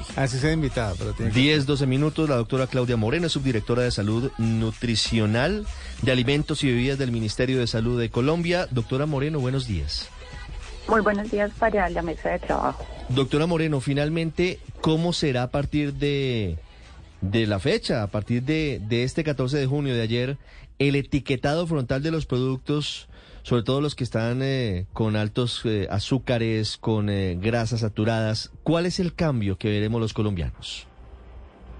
sí. Así se invitada, pero tiene 10, 12 minutos. La doctora Claudia Moreno, subdirectora de Salud Nutricional de Alimentos y Bebidas del Ministerio de Salud de Colombia. Doctora Moreno, buenos días. Muy buenos días para la mesa de trabajo. Doctora Moreno, finalmente, ¿cómo será a partir de, de la fecha, a partir de, de este 14 de junio de ayer, el etiquetado frontal de los productos, sobre todo los que están eh, con altos eh, azúcares, con eh, grasas saturadas? ¿Cuál es el cambio que veremos los colombianos?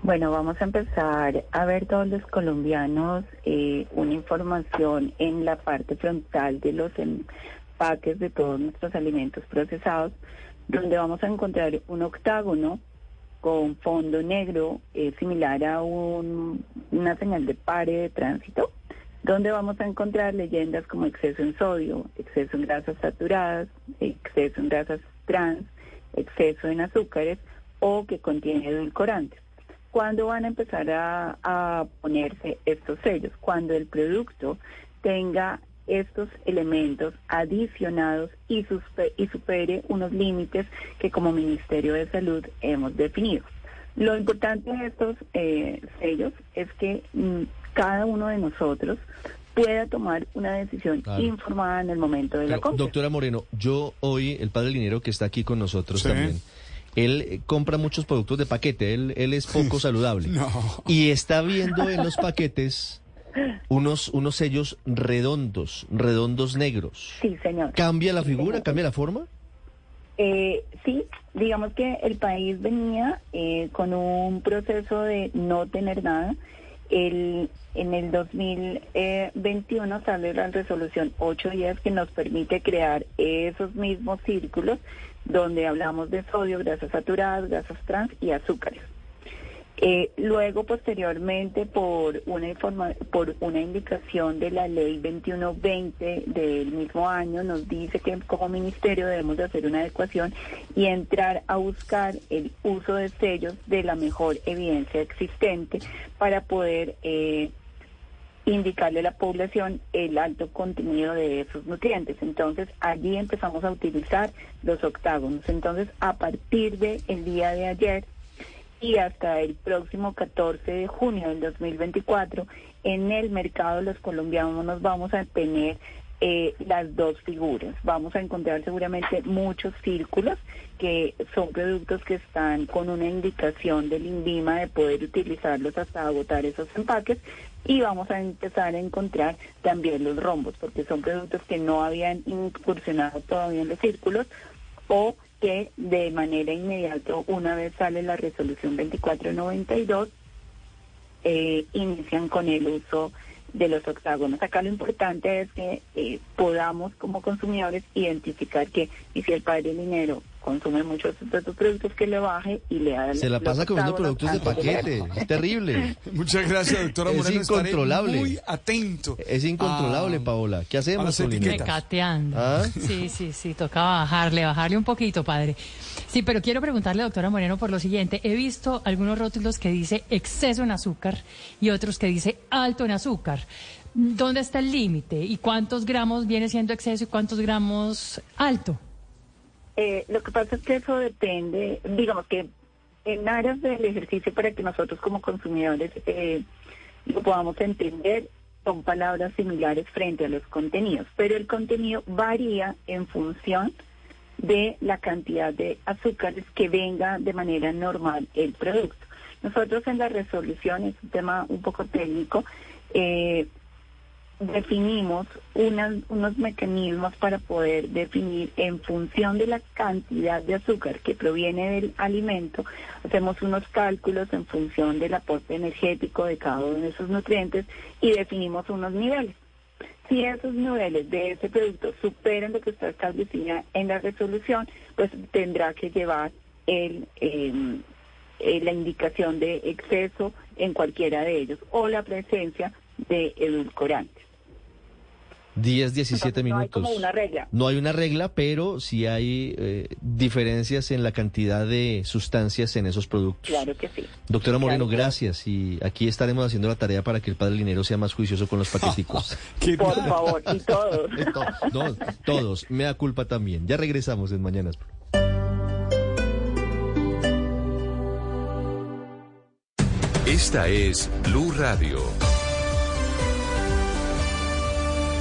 Bueno, vamos a empezar a ver todos los colombianos eh, una información en la parte frontal de los empaques de todos nuestros alimentos procesados, donde vamos a encontrar un octágono con fondo negro eh, similar a un- una señal de pare de tránsito, donde vamos a encontrar leyendas como exceso en sodio, exceso en grasas saturadas, exceso en grasas trans, exceso en azúcares o que contiene edulcorantes. ¿Cuándo van a empezar a, a ponerse estos sellos? Cuando el producto tenga estos elementos adicionados y, y supere unos límites que como Ministerio de Salud hemos definido. Lo importante de estos eh, sellos es que mm, cada uno de nosotros pueda tomar una decisión Claro. informada en el momento de la compra. doctora Moreno, yo hoy, el padre Linero que está aquí con nosotros Sí. también, él eh, compra muchos productos de paquete, él, él es poco saludable. No. Y está viendo en los paquetes unos, unos sellos redondos, redondos negros. Sí, señor. ¿Cambia la figura, cambia la forma? Eh, sí, digamos que el país venía eh, con un proceso de no tener nada. El, en el 2021 sale la resolución 810 que nos permite crear esos mismos círculos donde hablamos de sodio, grasas saturadas, grasas trans y azúcares. Eh, luego, posteriormente, por una, informa- por una indicación de la ley 2120 del mismo año, nos dice que como ministerio debemos de hacer una adecuación y entrar a buscar el uso de sellos de la mejor evidencia existente para poder eh, indicarle a la población el alto contenido de esos nutrientes. Entonces, allí empezamos a utilizar los octágonos. Entonces, a partir del el día de ayer, y hasta el próximo 14 de junio del 2024 en el mercado los colombianos nos vamos a tener eh, las dos figuras. Vamos a encontrar seguramente muchos círculos que son productos que están con una indicación del INVIMA de poder utilizarlos hasta agotar esos empaques y vamos a empezar a encontrar también los rombos porque son productos que no habían incursionado todavía en los círculos o que de manera inmediata, una vez sale la resolución 2492, eh, inician con el uso de los octágonos. Acá lo importante es que eh, podamos como consumidores identificar que y si el padre dinero consume muchos de estos productos que le baje y le haga Se la pasa comiendo productos de paquete. Es terrible. Muchas gracias, doctora Es Moreno. Estaré incontrolable. muy atento. Es incontrolable, a- Paola. ¿Qué hacemos, las Paulina? Mecateando. ¿Ah? Sí, sí, sí, tocaba bajarle, bajarle un poquito, padre. Sí, pero quiero preguntarle, doctora Moreno, por lo siguiente. He visto algunos rótulos que dice exceso en azúcar y otros que dice alto en azúcar. ¿Dónde está el límite? ¿Y cuántos gramos viene siendo exceso y cuántos gramos alto? Eh, lo que pasa es que eso depende, digamos que en aras del ejercicio para que nosotros como consumidores eh, lo podamos entender, son palabras similares frente a los contenidos, pero el contenido varía en función la cantidad de azúcares que venga de manera normal el producto. Nosotros en la resolución, es un tema un poco técnico, eh, definimos unos mecanismos para poder definir en función de la cantidad de azúcar que proviene del alimento, hacemos unos cálculos en función del aporte energético de cada uno de esos nutrientes y definimos unos niveles. Si esos niveles de ese producto superan lo que está establecido en la resolución, pues tendrá que llevar eh, eh, la indicación de exceso en cualquiera de ellos o la presencia de edulcorantes. 10, 17 Entonces, no hay minutos. como una regla. No hay una regla, pero sí hay eh, diferencias en la cantidad de sustancias en esos productos. Claro que sí. Doctora Moreno, Claro, gracias. Y aquí estaremos haciendo la tarea para que el padre Linero sea más juicioso con los paqueticos. ¿Qué Por favor, y todos. To- no, todos. Me da culpa también. Ya regresamos en Mañanas. Esta es Blue Radio.